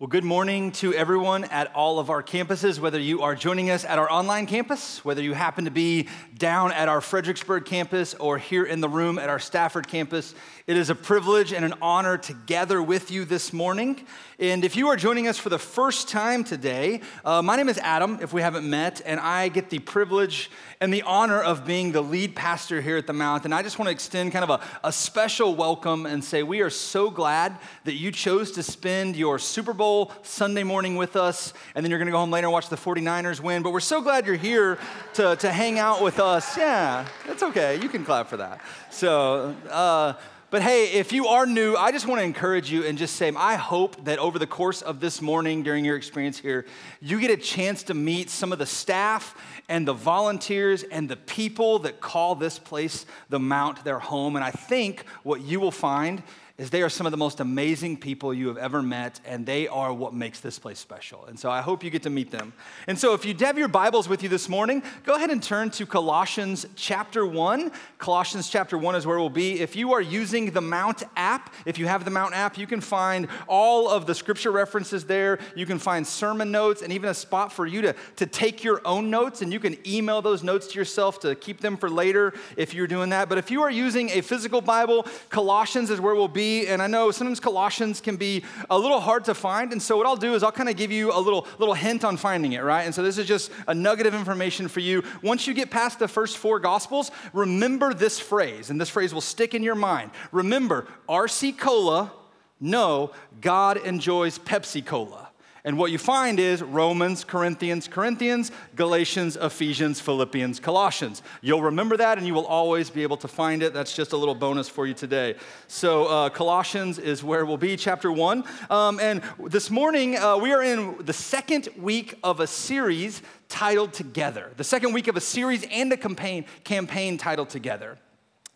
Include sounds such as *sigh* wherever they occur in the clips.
Well, good morning to everyone at all of our campuses, whether you are joining us at our online campus, whether you happen to be down at our Fredericksburg campus, or here in the room at our Stafford campus. It is a privilege and an honor to gather with you this morning. And if you are joining us for the first time today, uh, my name is Adam, if we haven't met, and I get the privilege and the honor of being the lead pastor here at the Mount. And I just want to extend kind of a, a special welcome and say we are so glad that you chose to spend your Super Bowl Sunday morning with us, and then you're going to go home later and watch the 49ers win. But we're so glad you're here to, to hang out with us. Yeah, that's okay. You can clap for that. So, uh, but hey, if you are new, I just want to encourage you and just say, I hope that over the course of this morning, during your experience here, you get a chance to meet some of the staff and the volunteers and the people that call this place the Mount their home. And I think what you will find is they are some of the most amazing people you have ever met, and they are what makes this place special. And so I hope you get to meet them. And so if you have your Bibles with you this morning, go ahead and turn to Colossians chapter 1. Colossians chapter 1 is where we'll be. If you are using the Mount app, if you have the Mount app, you can find all of the scripture references there. You can find sermon notes and even a spot for you to, to take your own notes, and you can email those notes to yourself to keep them for later if you're doing that. But if you are using a physical Bible, Colossians is where we'll be and I know sometimes Colossians can be a little hard to find. And so what I'll do is I'll kind of give you a little, little hint on finding it, right? And so this is just a nugget of information for you. Once you get past the first four Gospels, remember this phrase, and this phrase will stick in your mind. Remember, RC Cola, no, God enjoys Pepsi Cola. And what you find is Romans, Corinthians, Corinthians, Galatians, Ephesians, Philippians, Colossians. You'll remember that and you will always be able to find it. That's just a little bonus for you today. So, uh, Colossians is where we'll be, chapter one. Um, and this morning, uh, we are in the second week of a series titled Together. The second week of a series and a campaign, campaign titled Together.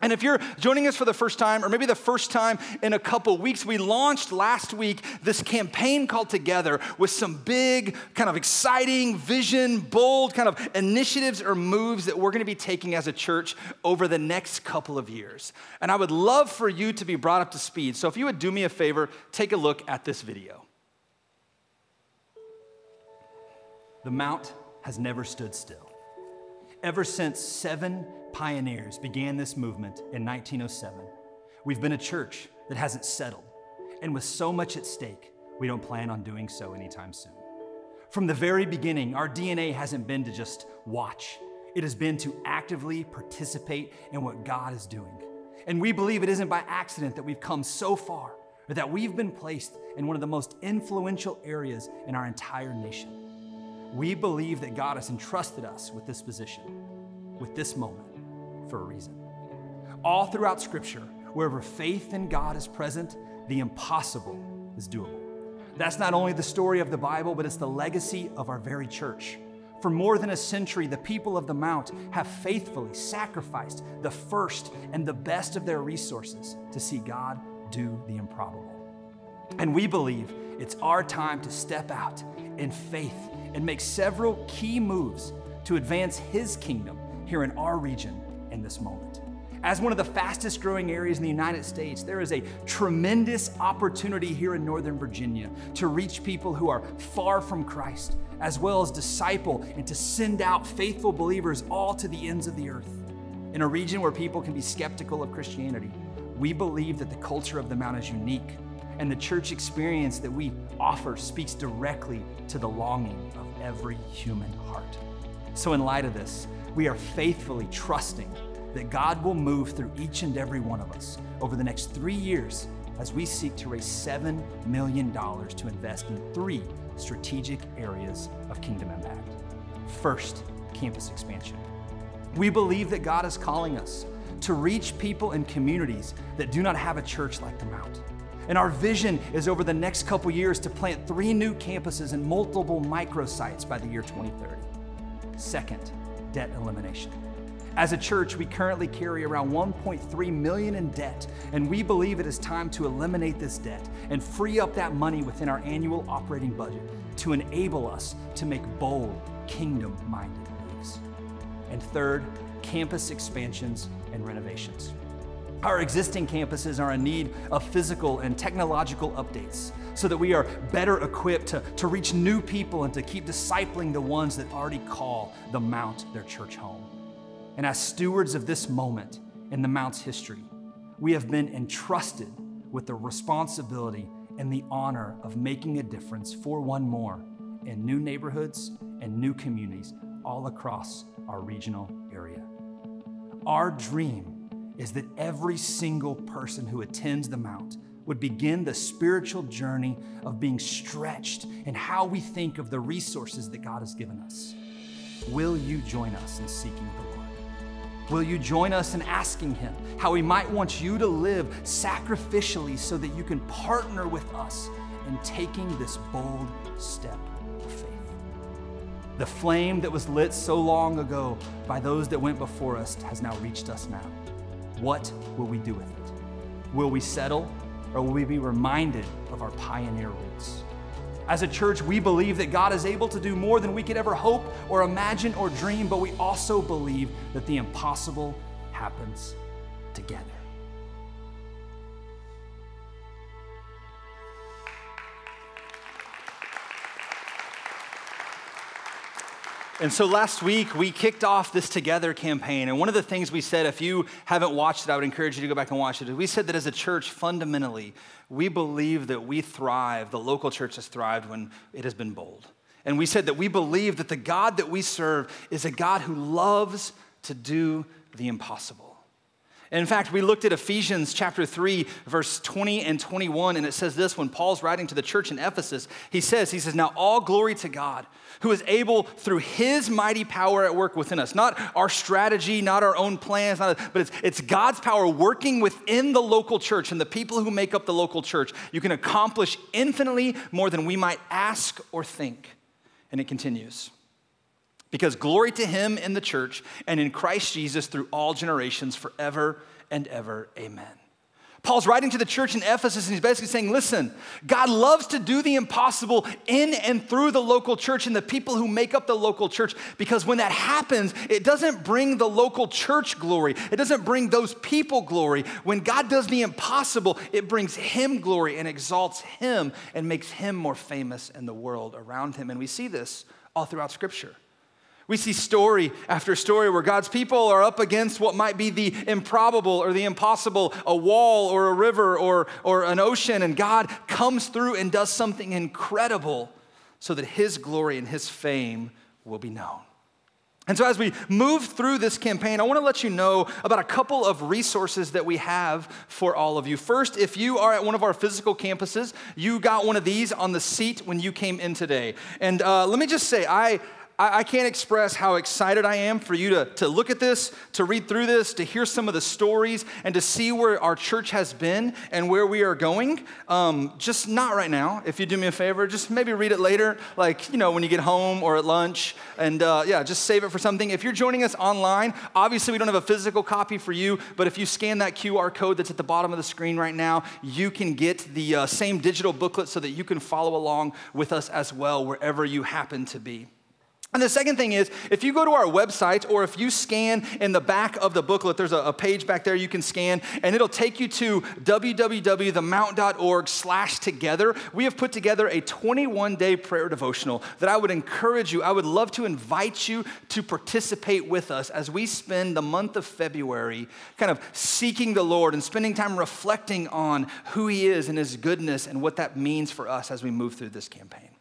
And if you're joining us for the first time, or maybe the first time in a couple weeks, we launched last week this campaign called Together with some big, kind of exciting, vision, bold kind of initiatives or moves that we're gonna be taking as a church over the next couple of years. And I would love for you to be brought up to speed. So if you would do me a favor, take a look at this video. The Mount has never stood still. Ever since seven pioneers began this movement in 1907, we've been a church that hasn't settled. And with so much at stake, we don't plan on doing so anytime soon. From the very beginning, our DNA hasn't been to just watch, it has been to actively participate in what God is doing. And we believe it isn't by accident that we've come so far, or that we've been placed in one of the most influential areas in our entire nation. We believe that God has entrusted us with this position, with this moment for a reason. All throughout Scripture, wherever faith in God is present, the impossible is doable. That's not only the story of the Bible, but it's the legacy of our very church. For more than a century, the people of the Mount have faithfully sacrificed the first and the best of their resources to see God do the improbable. And we believe it's our time to step out in faith and make several key moves to advance His kingdom here in our region in this moment. As one of the fastest growing areas in the United States, there is a tremendous opportunity here in Northern Virginia to reach people who are far from Christ, as well as disciple and to send out faithful believers all to the ends of the earth. In a region where people can be skeptical of Christianity, we believe that the culture of the Mount is unique, and the church experience that we offer speaks directly to the longing of every human heart. So, in light of this, we are faithfully trusting that God will move through each and every one of us over the next three years as we seek to raise $7 million to invest in three strategic areas of kingdom impact. First, campus expansion. We believe that God is calling us to reach people in communities that do not have a church like the Mount. And our vision is over the next couple years to plant three new campuses and multiple microsites by the year 2030. Second, debt elimination. As a church, we currently carry around 1.3 million in debt, and we believe it is time to eliminate this debt and free up that money within our annual operating budget to enable us to make bold, kingdom-minded moves. And third, campus expansions and renovations. Our existing campuses are in need of physical and technological updates so that we are better equipped to, to reach new people and to keep discipling the ones that already call the Mount their church home. And as stewards of this moment in the Mount's history, we have been entrusted with the responsibility and the honor of making a difference for one more in new neighborhoods and new communities all across our regional area. Our dream is that every single person who attends the Mount would begin the spiritual journey of being stretched in how we think of the resources that God has given us. Will you join us in seeking the Lord? Will you join us in asking Him how He might want you to live sacrificially so that you can partner with us in taking this bold step of faith? The flame that was lit so long ago by those that went before us has now reached us now. What will we do with it? Will we settle or will we be reminded of our pioneer roots? As a church, we believe that God is able to do more than we could ever hope or imagine or dream, but we also believe that the impossible happens together. And so last week, we kicked off this Together campaign. And one of the things we said, if you haven't watched it, I would encourage you to go back and watch it. We said that as a church, fundamentally, we believe that we thrive, the local church has thrived when it has been bold. And we said that we believe that the God that we serve is a God who loves to do the impossible. In fact, we looked at Ephesians chapter 3, verse 20 and 21, and it says this when Paul's writing to the church in Ephesus, he says, he says, Now all glory to God, who is able through his mighty power at work within us. Not our strategy, not our own plans, not, but it's, it's God's power working within the local church and the people who make up the local church. You can accomplish infinitely more than we might ask or think. And it continues. Because glory to him in the church and in Christ Jesus through all generations, forever and ever. Amen. Paul's writing to the church in Ephesus and he's basically saying, listen, God loves to do the impossible in and through the local church and the people who make up the local church because when that happens, it doesn't bring the local church glory. It doesn't bring those people glory. When God does the impossible, it brings him glory and exalts him and makes him more famous in the world around him. And we see this all throughout Scripture. We see story after story where God's people are up against what might be the improbable or the impossible, a wall or a river or, or an ocean, and God comes through and does something incredible so that His glory and His fame will be known. And so, as we move through this campaign, I want to let you know about a couple of resources that we have for all of you. First, if you are at one of our physical campuses, you got one of these on the seat when you came in today. And uh, let me just say, I, I, I can't express how excited I am for you to, to look at this, to read through this, to hear some of the stories, and to see where our church has been and where we are going. Um, just not right now. If you do me a favor, just maybe read it later, like, you know, when you get home or at lunch. And uh, yeah, just save it for something. If you're joining us online, obviously we don't have a physical copy for you, but if you scan that QR code that's at the bottom of the screen right now, you can get the uh, same digital booklet so that you can follow along with us as well wherever you happen to be. And the second thing is, if you go to our website or if you scan in the back of the booklet, there's a, a page back there you can scan, and it'll take you to www.themount.org slash together. We have put together a 21-day prayer devotional that I would encourage you, I would love to invite you to participate with us as we spend the month of February kind of seeking the Lord and spending time reflecting on who he is and his goodness and what that means for us as we move through this campaign.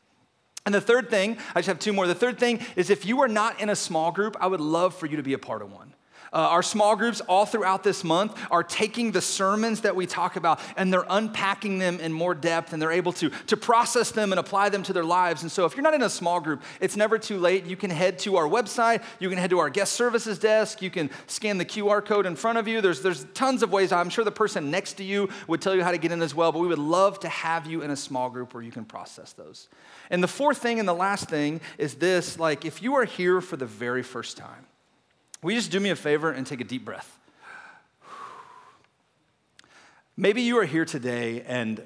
And the third thing, I just have two more. The third thing is if you are not in a small group, I would love for you to be a part of one. Uh, our small groups, all throughout this month, are taking the sermons that we talk about and they're unpacking them in more depth and they're able to, to process them and apply them to their lives. And so, if you're not in a small group, it's never too late. You can head to our website, you can head to our guest services desk, you can scan the QR code in front of you. There's, there's tons of ways. I'm sure the person next to you would tell you how to get in as well, but we would love to have you in a small group where you can process those. And the fourth thing and the last thing is this like, if you are here for the very first time, will you just do me a favor and take a deep breath? Maybe you are here today and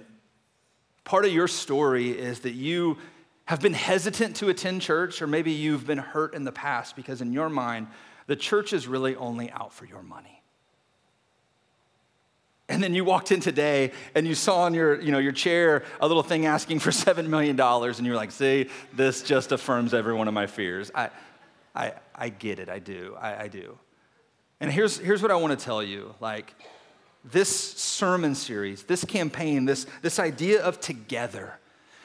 part of your story is that you have been hesitant to attend church, or maybe you've been hurt in the past because, in your mind, the church is really only out for your money. And then you walked in today and you saw on your, you know, your chair a little thing asking for $7 million, and you're like, see, this just affirms every one of my fears. I, I, I get it, I do, I, I do. And here's, here's what I want to tell you like, this sermon series, this campaign, this, this idea of together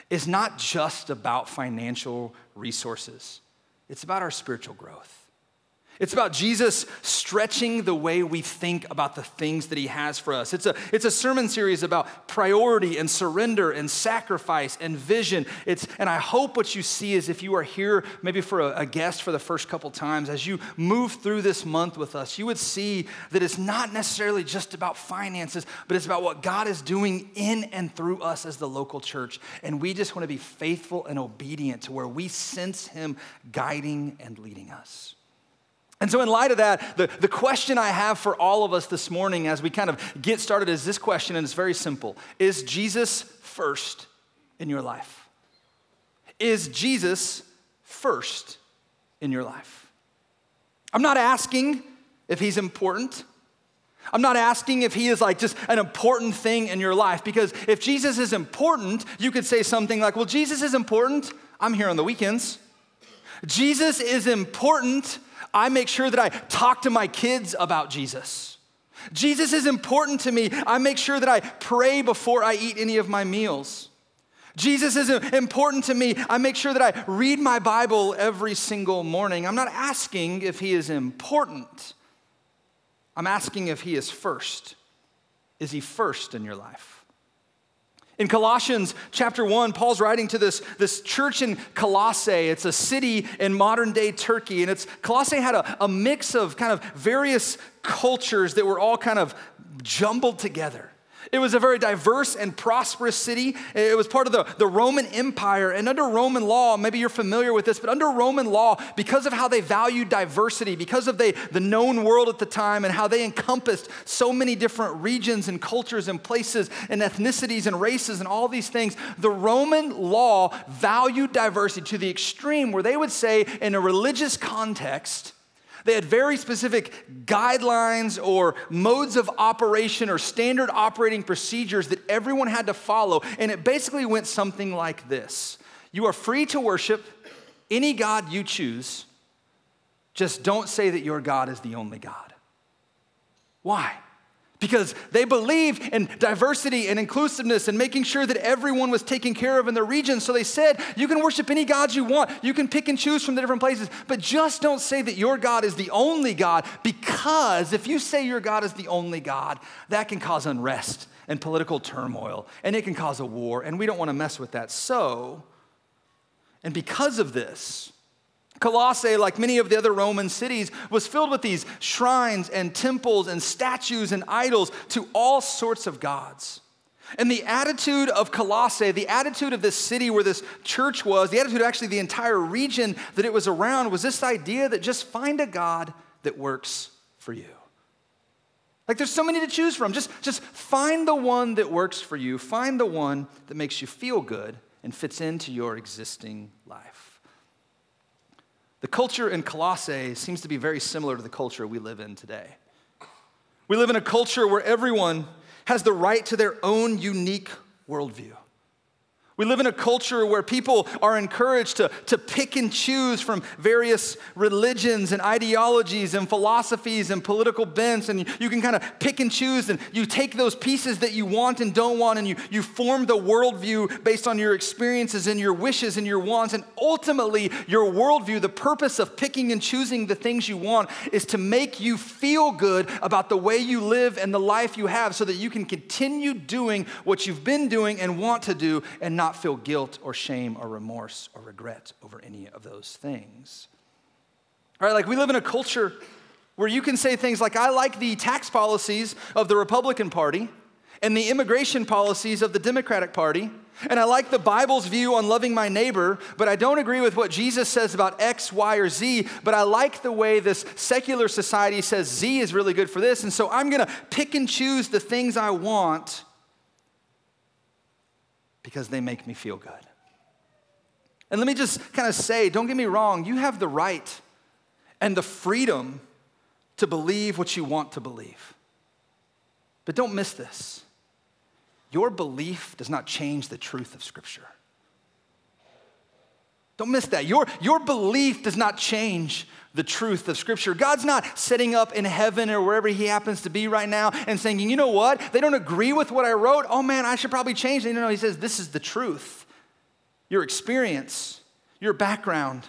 is not just about financial resources, it's about our spiritual growth. It's about Jesus stretching the way we think about the things that he has for us. It's a, it's a sermon series about priority and surrender and sacrifice and vision. It's, and I hope what you see is if you are here, maybe for a, a guest for the first couple times, as you move through this month with us, you would see that it's not necessarily just about finances, but it's about what God is doing in and through us as the local church. And we just want to be faithful and obedient to where we sense him guiding and leading us. And so, in light of that, the, the question I have for all of us this morning as we kind of get started is this question, and it's very simple Is Jesus first in your life? Is Jesus first in your life? I'm not asking if he's important. I'm not asking if he is like just an important thing in your life because if Jesus is important, you could say something like, Well, Jesus is important. I'm here on the weekends. Jesus is important I make sure that I talk to my kids about Jesus. Jesus is important to me. I make sure that I pray before I eat any of my meals. Jesus is important to me. I make sure that I read my Bible every single morning. I'm not asking if he is important. I'm asking if he is first. Is he first in your life? In Colossians chapter 1, Paul's writing to this, this church in Colossae. It's a city in modern day Turkey. And it's Colossae had a, a mix of kind of various cultures that were all kind of jumbled together. It was a very diverse and prosperous city. It was part of the, the Roman Empire. And under Roman law, maybe you're familiar with this, but under Roman law, because of how they valued diversity, because of the, the known world at the time and how they encompassed so many different regions and cultures and places and ethnicities and races and all these things, the Roman law valued diversity to the extreme where they would say, in a religious context, they had very specific guidelines or modes of operation or standard operating procedures that everyone had to follow. And it basically went something like this You are free to worship any God you choose, just don't say that your God is the only God. Why? Because they believed in diversity and inclusiveness and making sure that everyone was taken care of in their region. So they said, You can worship any gods you want, you can pick and choose from the different places, but just don't say that your God is the only God, because if you say your God is the only God, that can cause unrest and political turmoil, and it can cause a war, and we don't want to mess with that. So, and because of this, Colossae, like many of the other Roman cities, was filled with these shrines and temples and statues and idols to all sorts of gods. And the attitude of Colossae, the attitude of this city where this church was, the attitude of actually the entire region that it was around was this idea that just find a God that works for you. Like there's so many to choose from. Just, just find the one that works for you. Find the one that makes you feel good and fits into your existing life. The culture in Colossae seems to be very similar to the culture we live in today. We live in a culture where everyone has the right to their own unique worldview. We live in a culture where people are encouraged to, to pick and choose from various religions and ideologies and philosophies and political bents. And you, can kind of pick and choose and you take those pieces that you want and don't want and you, you form the worldview based on your experiences and your wishes and your wants. And ultimately, your worldview, the purpose of picking and choosing the things you want is to make you feel good about the way you live and the life you have so that you can continue doing what you've been doing and want to do and not not feel guilt or shame or remorse or regret over any of those things. All right, like we live in a culture where you can say things like, I like the tax policies of the Republican Party and the immigration policies of the Democratic Party. And I like the Bible's view on loving my neighbor, but I don't agree with what Jesus says about X, Y, or Z. But I like the way this secular society says Z is really good for this. And so I'm to pick and choose the things I want because they make me feel good. And let me just kind of say don't get me wrong, you have the right and the freedom to believe what you want to believe. But don't miss this. Your belief does not change the truth of Scripture. Don't miss that. Your, your belief does not change the truth of Scripture. God's not sitting up in heaven or wherever He happens to be right now and saying, you know what? They don't agree with what I wrote. Oh man, I should probably change. No, no, He says, this is the truth. Your experience, your background,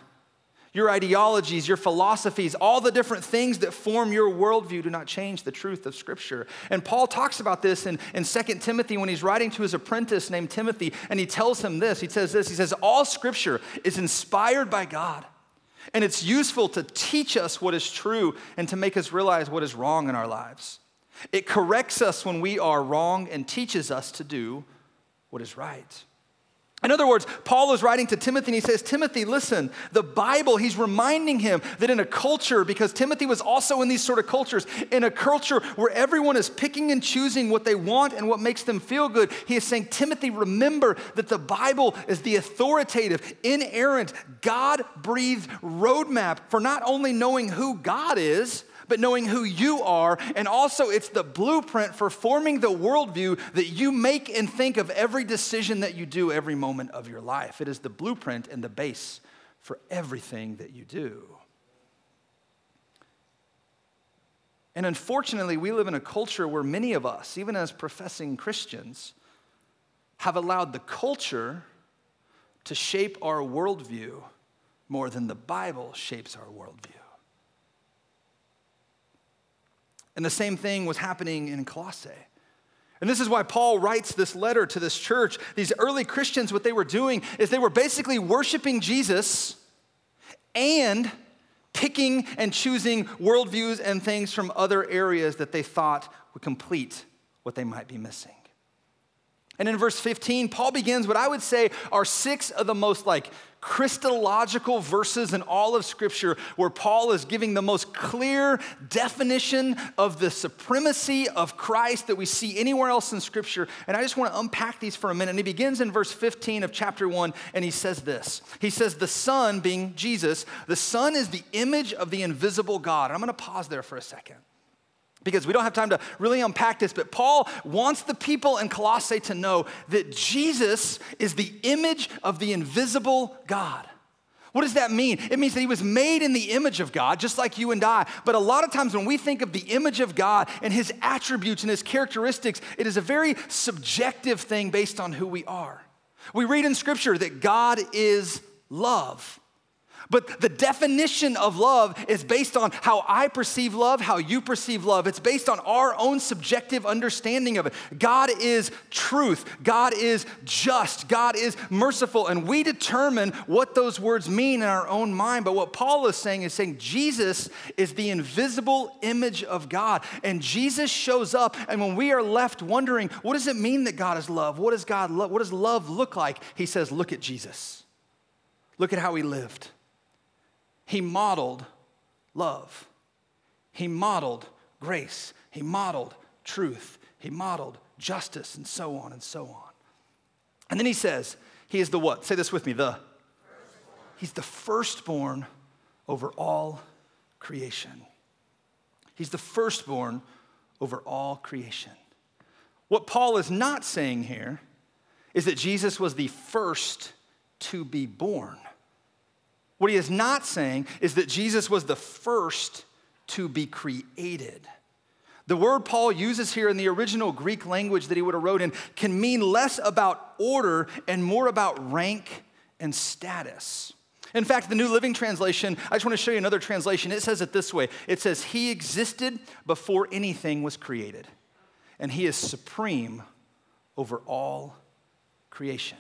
your ideologies, your philosophies, all the different things that form your worldview do not change the truth of Scripture. And Paul talks about this in, in 2 Timothy when he's writing to his apprentice named Timothy, and he tells him this. He says this He says, All Scripture is inspired by God, and it's useful to teach us what is true and to make us realize what is wrong in our lives. It corrects us when we are wrong and teaches us to do what is right. In other words, Paul is writing to Timothy and he says, Timothy, listen, the Bible, he's reminding him that in a culture, because Timothy was also in these sort of cultures, in a culture where everyone is picking and choosing what they want and what makes them feel good, he is saying, Timothy, remember that the Bible is the authoritative, inerrant, God breathed roadmap for not only knowing who God is, but knowing who you are. And also, it's the blueprint for forming the worldview that you make and think of every decision that you do every moment of your life. It is the blueprint and the base for everything that you do. And unfortunately, we live in a culture where many of us, even as professing Christians, have allowed the culture to shape our worldview more than the Bible shapes our worldview. And the same thing was happening in Colossae. And this is why Paul writes this letter to this church. These early Christians, what they were doing is they were basically worshiping Jesus and picking and choosing worldviews and things from other areas that they thought would complete what they might be missing. And in verse 15, Paul begins what I would say are six of the most like Christological verses in all of Scripture where Paul is giving the most clear definition of the supremacy of Christ that we see anywhere else in Scripture. And I just want to unpack these for a minute. And he begins in verse 15 of chapter 1, and he says this He says, The Son, being Jesus, the Son is the image of the invisible God. And I'm going to pause there for a second because we don't have time to really unpack this, but Paul wants the people in Colossae to know that Jesus is the image of the invisible God. What does that mean? It means that he was made in the image of God, just like you and I. But a lot of times when we think of the image of God and his attributes and his characteristics, it is a very subjective thing based on who we are. We read in scripture that God is love. But the definition of love is based on how I perceive love, how you perceive love. It's based on our own subjective understanding of it. God is truth, God is just, God is merciful, and we determine what those words mean in our own mind. But what Paul is saying is saying Jesus is the invisible image of God, and Jesus shows up. And when we are left wondering, what does it mean that God is love? What does God love? What does love look like? He says, Look at Jesus. Look at how he lived. He modeled love. He modeled grace. He modeled truth. He modeled justice, and so on and so on. And then he says, He is the what? Say this with me the. He's the firstborn over all creation. He's the firstborn over all creation. What Paul is not saying here is that Jesus was the first to be born. What he is not saying is that Jesus was the first to be created. The word Paul uses here in the original Greek language that he would have wrote in can mean less about order and more about rank and status. In fact, the New Living Translation, I just want to show you another translation. It says it this way it says, He existed before anything was created, and He is supreme over all creation.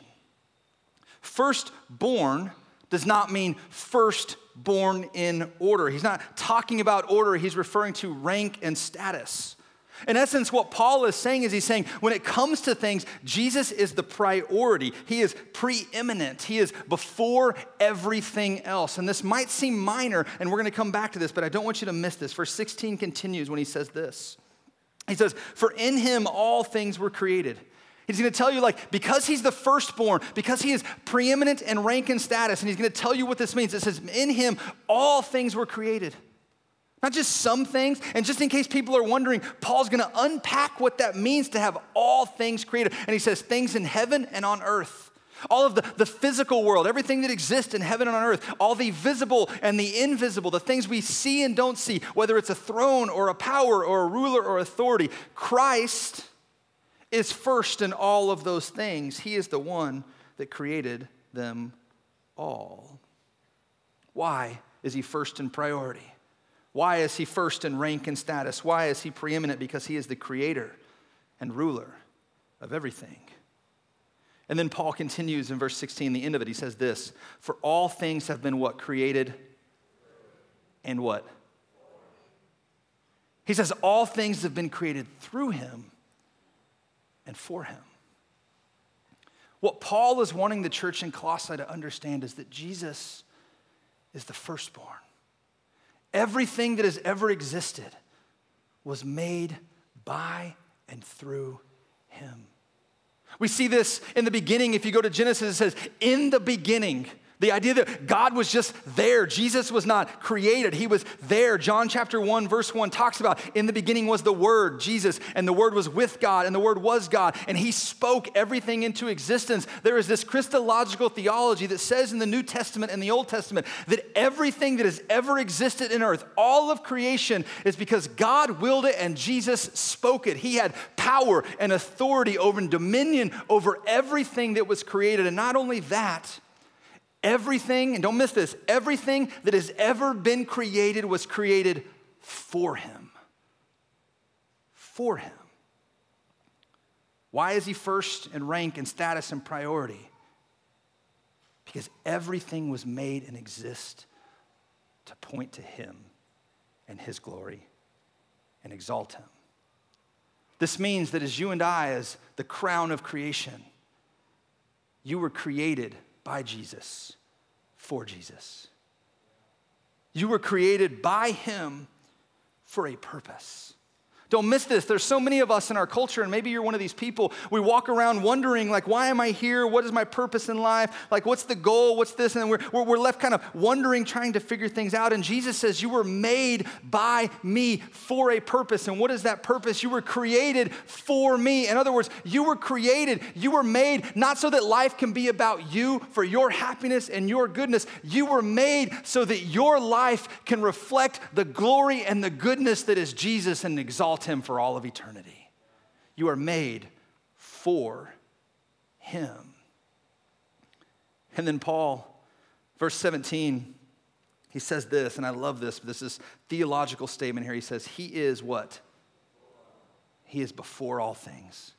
Firstborn does not mean first born in order. He's not talking about order, he's referring to rank and status. In essence, what Paul is saying is he's saying when it comes to things, Jesus is the priority. He is preeminent. He is before everything else. And this might seem minor, and we're going to come back to this, but I don't want you to miss this. Verse 16 continues when he says this He says, For in him all things were created He's going to tell you, like, because he's the firstborn, because he is preeminent in rank and status, and he's going to tell you what this means. It says, In him all things were created. Not just some things. And just in case people are wondering, Paul's gonna unpack what that means to have all things created. And he says, things in heaven and on earth. All of the, the physical world, everything that exists in heaven and on earth, all the visible and the invisible, the things we see and don't see, whether it's a throne or a power or a ruler or authority, Christ is first in all of those things. He is the one that created them all. Why is he first in priority? Why is he first in rank and status? Why is he preeminent? Because he is the creator and ruler of everything. And then Paul continues in verse 16, the end of it. He says this For all things have been what? Created and what? He says, All things have been created through him and for him. What Paul is wanting the church in Colossae to understand is that Jesus is the firstborn. Everything that has ever existed was made by and through him. We see this in the beginning. If you go to Genesis, it says, In the beginning, the idea that God was just there. Jesus was not created, He was there. John chapter 1, verse 1 talks about in the beginning was the Word, Jesus, and the Word was with God, and the Word was God, and He spoke everything into existence. There is this Christological theology that says in the New Testament and the Old Testament that everything that has ever existed in earth, all of creation, is because God willed it and Jesus spoke it. He had power and authority over and dominion over everything that was created. And not only that, Everything, and don't miss this, everything that has ever been created was created for him. For him. Why is he first in rank and status and priority? Because everything was made and exists to point to him and his glory and exalt him. This means that as you and I, as the crown of creation, you were created by Jesus, for Jesus. You were created by Him for a purpose. Don't miss this. There's so many of us in our culture, and maybe you're one of these people. We walk around wondering, like, why am I here? What is my purpose in life? Like, what's the goal? What's this? And we're, we're left kind of wondering, trying to figure things out. And Jesus says, You were made by me for a purpose. And what is that purpose? You were created for me. In other words, you were created, you were made not so that life can be about you for your happiness and your goodness. You were made so that your life can reflect the glory and the goodness that is Jesus and him for all of eternity. You are made for him. And then Paul, verse 17, he says this, and I love this. This is theological statement here. He says, He is what? He is before all things.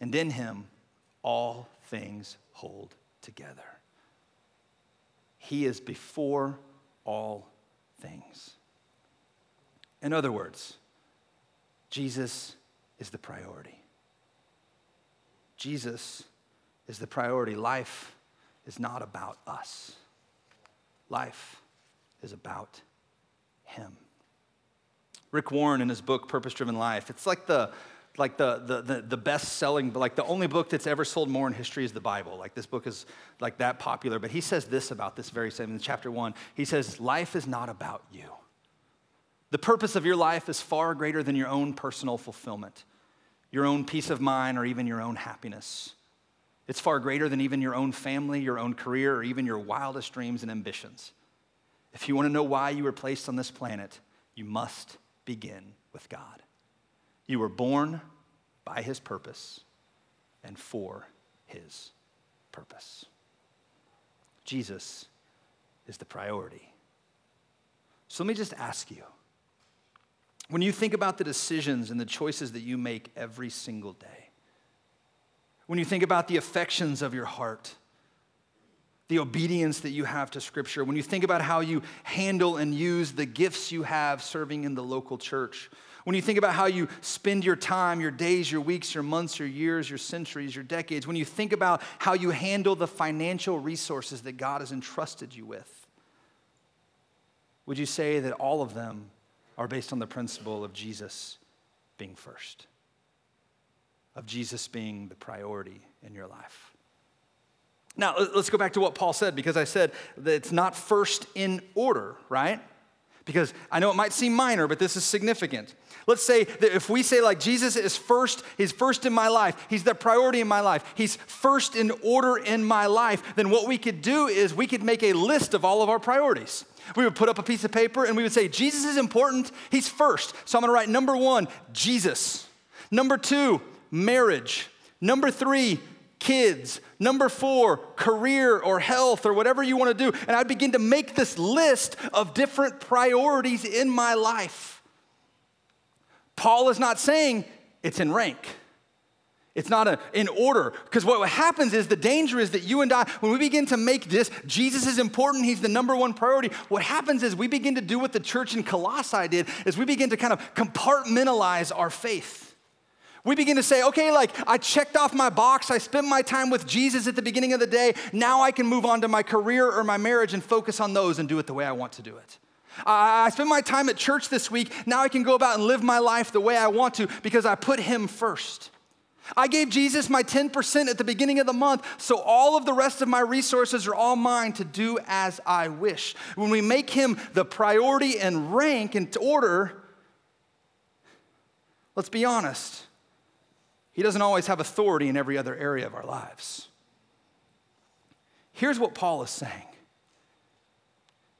And in him, all things hold together. He is before all things. In other words, Jesus is the priority. Jesus is the priority. Life is not about us, life is about Him. Rick Warren, in his book Purpose Driven Life, it's like the like the, the, the, the best selling, like the only book that's ever sold more in history is the Bible. Like this book is like that popular. But he says this about this very same in chapter one. He says, Life is not about you. The purpose of your life is far greater than your own personal fulfillment, your own peace of mind, or even your own happiness. It's far greater than even your own family, your own career, or even your wildest dreams and ambitions. If you want to know why you were placed on this planet, you must begin with God. You were born by His purpose and for His purpose. Jesus is the priority. So let me just ask you when you think about the decisions and the choices that you make every single day, when you think about the affections of your heart, the obedience that you have to Scripture, when you think about how you handle and use the gifts you have serving in the local church, when you think about how you spend your time, your days, your weeks, your months, your years, your centuries, your decades, when you think about how you handle the financial resources that God has entrusted you with, would you say that all of them are based on the principle of Jesus being first, of Jesus being the priority in your life. Now, let's go back to what Paul said because I said that it's not first in order, right? Because I know it might seem minor, but this is significant. Let's say that if we say, like, Jesus is first, he's first in my life, he's the priority in my life, he's first in order in my life, then what we could do is we could make a list of all of our priorities. We would put up a piece of paper and we would say, Jesus is important, he's first. So I'm gonna write number one, Jesus. Number two, marriage. Number three, kids. Number four, career or health or whatever you want to do. And I begin to make this list of different priorities in my life. Paul is not saying it's in rank. It's not a, in order. Because what happens is the danger is that you and I, when we begin to make this, Jesus is important, he's the number one priority. What happens is we begin to do what the church in Colossae did, is we begin to kind of compartmentalize our faith. We begin to say, okay, like I checked off my box, I spent my time with Jesus at the beginning of the day, now I can move on to my career or my marriage and focus on those and do it the way I want to do it. I spent my time at church this week, now I can go about and live my life the way I want to because I put Him first. I gave Jesus my 10% at the beginning of the month, so all of the rest of my resources are all mine to do as I wish. When we make Him the priority and rank and order, let's be honest he doesn't always have authority in every other area of our lives. Here's what Paul is saying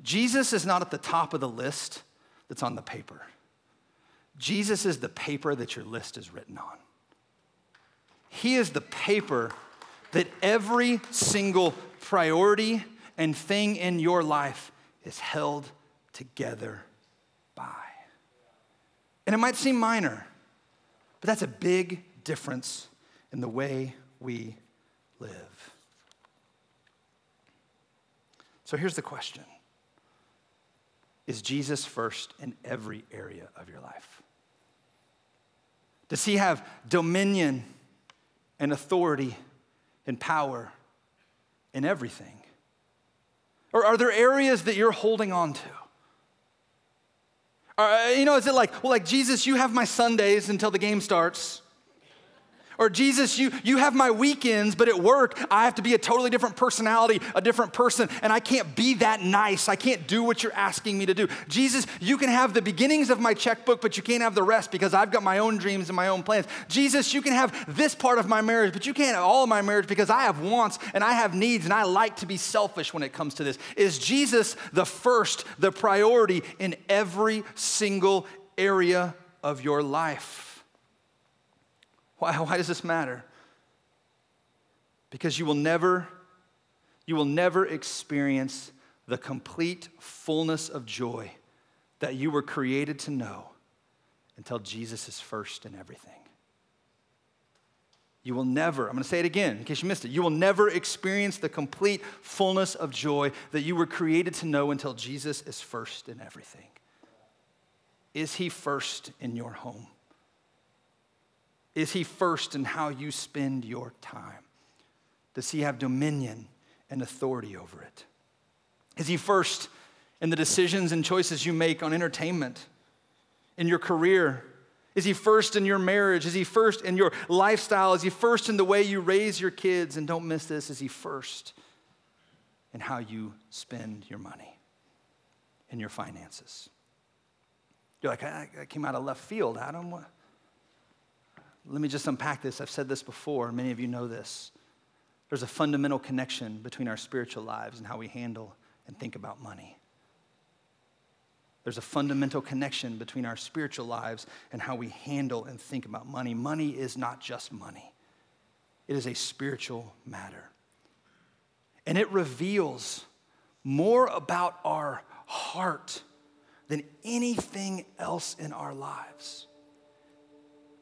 Jesus is not at the top of the list that's on the paper, Jesus is the paper that your list is written on. He is the paper that every single priority and thing in your life is held together by. And it might seem minor, but that's a big difference in the way we live. So here's the question Is Jesus first in every area of your life? Does he have dominion and authority and power in everything? Or are there areas that you're holding on to? Or, you know, is it like, well, like, Jesus, you have my Sundays until the game starts. Or, Jesus, you, you have my weekends, but at work, I have to be a totally different personality, a different person, and I can't be that nice. I can't do what you're asking me to do. Jesus, you can have the beginnings of my checkbook, but you can't have the rest because I've got my own dreams and my own plans. Jesus, you can have this part of my marriage, but you can't have all of my marriage because I have wants and I have needs, and I like to be selfish when it comes to this. Is Jesus the first, the priority in every single area of your life? Why, why does this matter? Because you will never, you will never experience the complete fullness of joy that you were created to know until Jesus is first in everything. You will never, I'm going to say it again in case you missed it, you will never experience the complete fullness of joy that you were created to know until Jesus is first in everything. Is he first in your home? Is he first in how you spend your time? Does he have dominion and authority over it? Is he first in the decisions and choices you make on entertainment, in your career? Is he first in your marriage? Is he first in your lifestyle? Is he first in the way you raise your kids? And don't miss this, is he first in how you spend your money and your finances? You're like, I, came out of left field, Adam. What? Let me just unpack this. I've said this before, many of you know this. There's a fundamental connection between our spiritual lives and how we handle and think about money. There's a fundamental connection between our spiritual lives and how we handle and think about money. Money is not just money, it is a spiritual matter. And it reveals more about our heart than anything else in our lives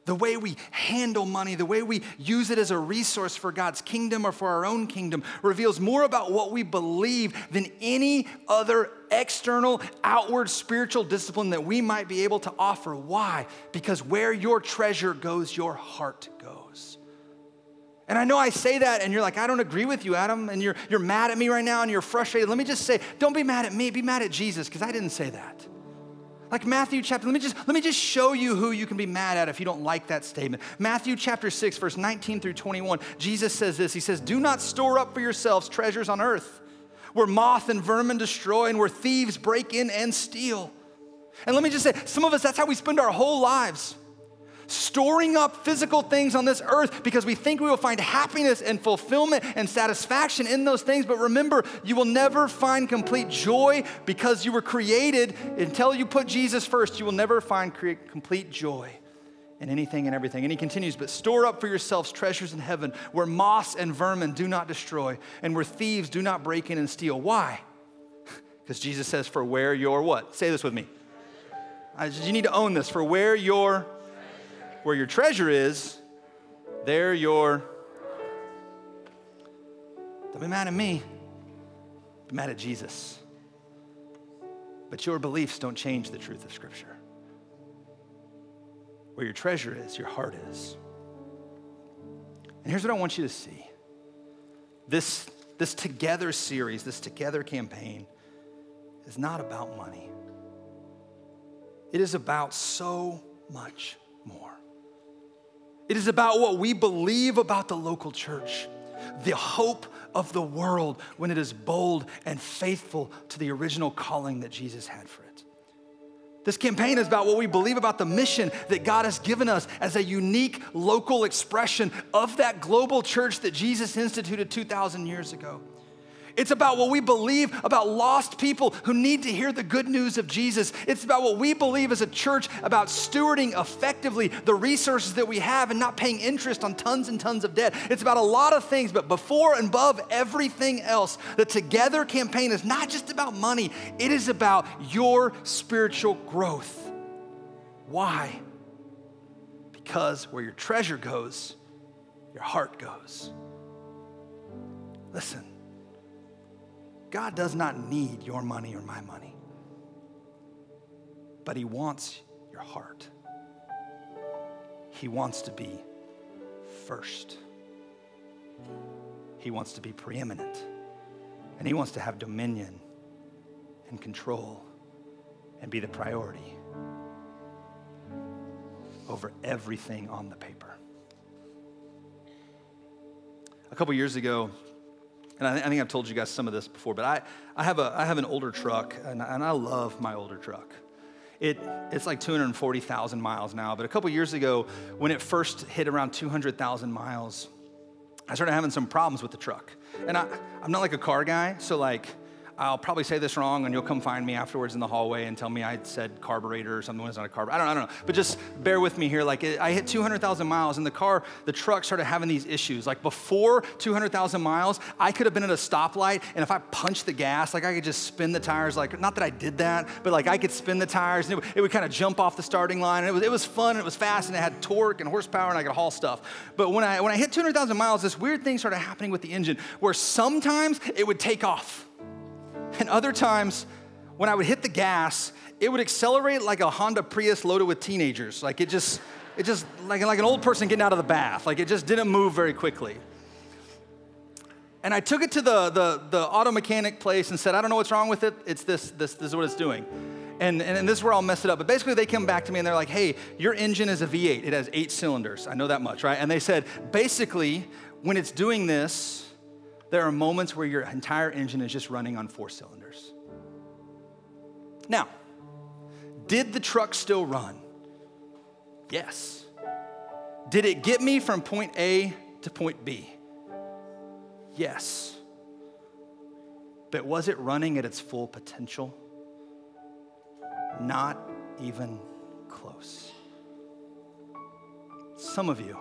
the way we handle money, the way we use it as a resource for God's kingdom or for our own kingdom, reveals more about what we believe than any other external, outward spiritual discipline that we might be able to offer. Why? Because where your treasure goes, your heart goes. And I know I say that, and you're like, I don't agree with you, Adam, and you're, you're mad at me right now, and you're frustrated. Let me just say, don't be mad at me, be mad at Jesus, because I didn't say that. Like Matthew chapter, let me just let me just show you who you can be mad at if you don't like that statement. Matthew chapter 6 verse 19 through 21. Jesus says this. He says, "Do not store up for yourselves treasures on earth, where moth and vermin destroy and where thieves break in and steal." And let me just say, some of us, that's how we spend our whole lives storing up physical things on this earth because we think we will find happiness and fulfillment and satisfaction in those things. But remember, you will never find complete joy because you were created until you put Jesus first. You will never find complete joy in anything and everything. And he continues, but store up for yourselves treasures in heaven where moss and vermin do not destroy and where thieves do not break in and steal. Why? *laughs* Because Jesus says, for where your what? Say this with me. You need to own this. For where your where your treasure is, there your. Don't be mad at me. Be mad at Jesus. But your beliefs don't change the truth of Scripture. Where your treasure is, your heart is. And here's what I want you to see this, this Together series, this Together campaign, is not about money. It is about so much more. It is about what we believe about the local church, the hope of the world when it is bold and faithful to the original calling that Jesus had for it. This campaign is about what we believe about the mission that God has given us as a unique local expression of that global church that Jesus instituted 2,000 years ago. It's about what we believe about lost people who need to hear the good news of Jesus. It's about what we believe as a church about stewarding effectively the resources that we have and not paying interest on tons and tons of debt. It's about a lot of things, but before and above everything else, the Together campaign is not just about money, it is about your spiritual growth. Why? Because where your treasure goes, your heart goes. Listen. God does not need your money or my money, but He wants your heart. He wants to be first, He wants to be preeminent, and He wants to have dominion and control and be the priority over everything on the paper. A couple years ago, and I, I, think I've told you guys some of this before, but I, I, have, a, I have an older truck, and, and I love my older truck. It, it's like 240,000 miles now, but a couple years ago, when it first hit around 200,000 miles, I started having some problems with the truck. And I, I'm not like a car guy, so like I'll probably say this wrong, and you'll come find me afterwards in the hallway and tell me I said carburetor or something it's not a carburetor. I don't, I don't know. But just bear with me here. Like, I hit 200,000 miles, and the car, the truck started having these issues. Like, before 200,000 miles, I could have been at a stoplight, and if I punched the gas, like, I could just spin the tires. Like, not that I did that, but like, I could spin the tires, and it, would, it would kind of jump off the starting line. And it was, it was fun, and it was fast, and it had torque and horsepower, and I could haul stuff. But when I, when I hit 200,000 miles, this weird thing started happening with the engine where sometimes it would take off. And other times, when I would hit the gas, it would accelerate like a Honda Prius loaded with teenagers. Like it just, it just, like, like an old person getting out of the bath. Like it just didn't move very quickly. And I took it to the, the, the auto mechanic place and said, I don't know what's wrong with it. It's this, this, this is what it's doing. And, and, and this is where I'll mess it up. But basically, they come back to me and they're like, hey, your engine is a V8. It has eight cylinders. I know that much, right? And they said, basically, when it's doing this, there are moments where your entire engine is just running on four cylinders. Now, did the truck still run? Yes. Did it get me from point A to point B? Yes. But was it running at its full potential? Not even close. Some of you,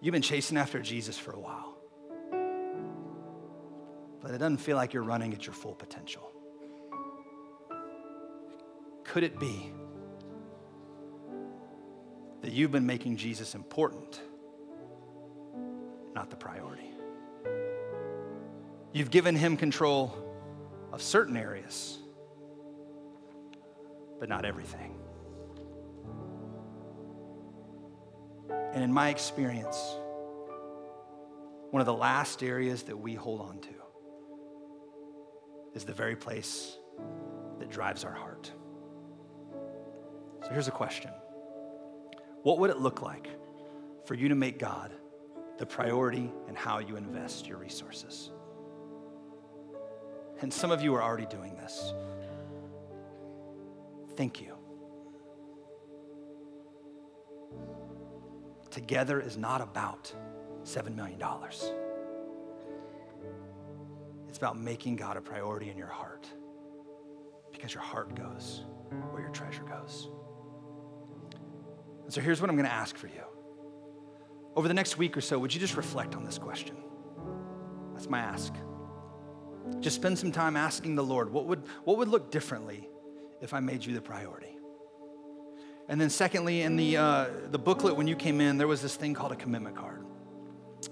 You've been chasing after Jesus for a while, but it doesn't feel like you're running at your full potential. Could it be that you've been making Jesus important, not the priority? You've given him control of certain areas, but not everything. And in my experience, one of the last areas that we hold on to is the very place that drives our heart. So here's a question What would it look like for you to make God the priority in how you invest your resources? And some of you are already doing this. thank you. Together is not about $7 million. It's about making God a priority in your heart because your heart goes where your treasure goes. And so here's what I'm going to ask for you. Over the next week or so, would you just reflect on this question? That's my ask. Just spend some time asking the Lord, what would, what would look differently if I made you the priority? And then, secondly, in the, uh, the booklet when you came in, there was this thing called a commitment card.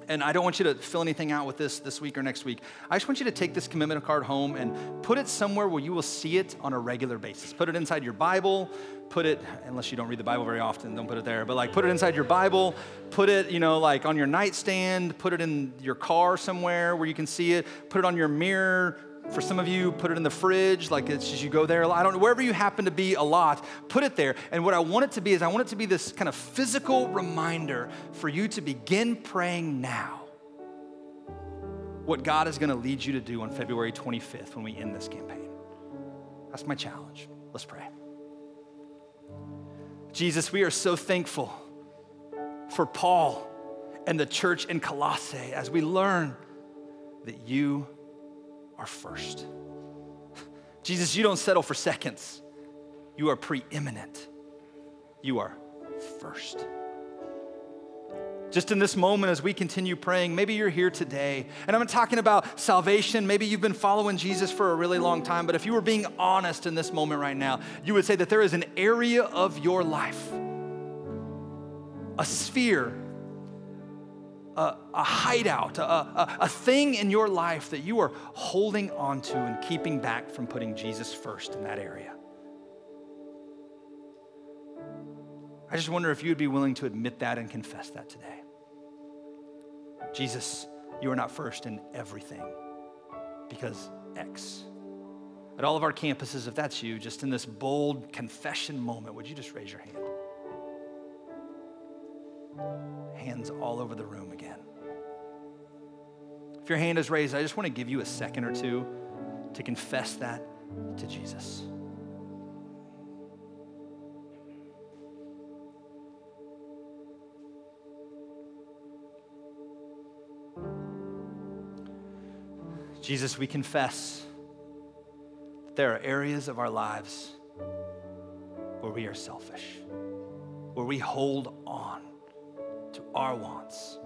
And I don't want you to fill anything out with this this week or next week. I just want you to take this commitment card home and put it somewhere where you will see it on a regular basis. Put it inside your Bible. Put it, unless you don't read the Bible very often, don't put it there. But like, put it inside your Bible. Put it, you know, like on your nightstand. Put it in your car somewhere where you can see it. Put it on your mirror. For some of you, put it in the fridge, like it's just you go there. I don't know, wherever you happen to be a lot, put it there. And what I want it to be is I want it to be this kind of physical reminder for you to begin praying now what God is going to lead you to do on February 25th when we end this campaign. That's my challenge. Let's pray. Jesus, we are so thankful for Paul and the church in Colossae as we learn that you are first. Jesus, you don't settle for seconds. You are preeminent. You are first. Just in this moment, as we continue praying, maybe you're here today, and I'm talking about salvation. Maybe you've been following Jesus for a really long time, but if you were being honest in this moment right now, you would say that there is an area of your life, a sphere a, a hideout, a, a, a thing in your life that you are holding on to and keeping back from putting Jesus first in that area. I just wonder if you would be willing to admit that and confess that today. Jesus, you are not first in everything because X. At all of our campuses, if that's you, just in this bold confession moment, would you just raise your hand? Hands all over the room. If your hand is raised, I just want to give you a second or two to confess that to Jesus. Jesus, we confess that there are areas of our lives where we are selfish, where we hold on to our wants.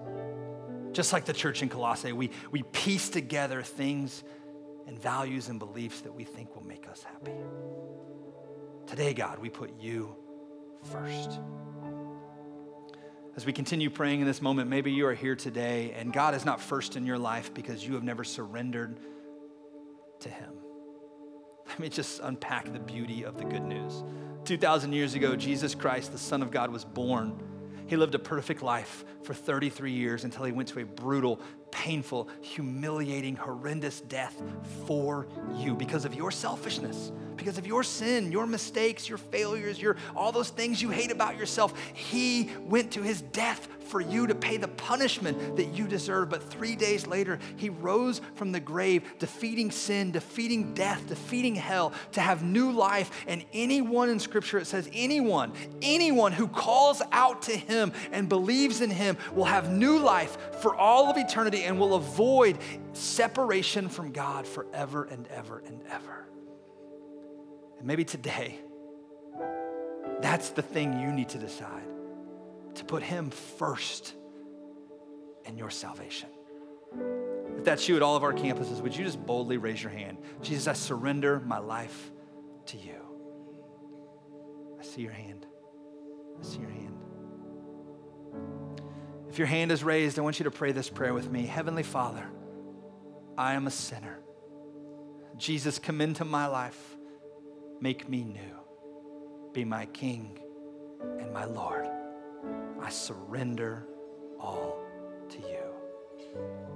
Just like the church in Colossae, we, we piece together things and values and beliefs that we think will make us happy. Today, God, we put you first. As we continue praying in this moment, maybe you are here today and God is not first in your life because you have never surrendered to Him. Let me just unpack the beauty of the good news. 2,000 years ago, Jesus Christ, the Son of God, was born he lived a perfect life for 33 years until he went to a brutal, painful, humiliating, horrendous death for you because of your selfishness, because of your sin, your mistakes, your failures, your all those things you hate about yourself. He went to his death for you to pay the punishment that you deserve. But three days later, he rose from the grave, defeating sin, defeating death, defeating hell, to have new life. And anyone in Scripture, it says, anyone, anyone who calls out to him and believes in him will have new life for all of eternity and will avoid separation from God forever and ever and ever. And maybe today, that's the thing you need to decide to put Him first in your salvation. If that's you at all of our campuses, would you just boldly raise your hand? Jesus, I surrender my life to you. I see your hand. I see your hand. If your hand is raised, I want you to pray this prayer with me Heavenly Father, I am a sinner. Jesus, come into my life. Make me new. Be my King and my Lord. I surrender all to you.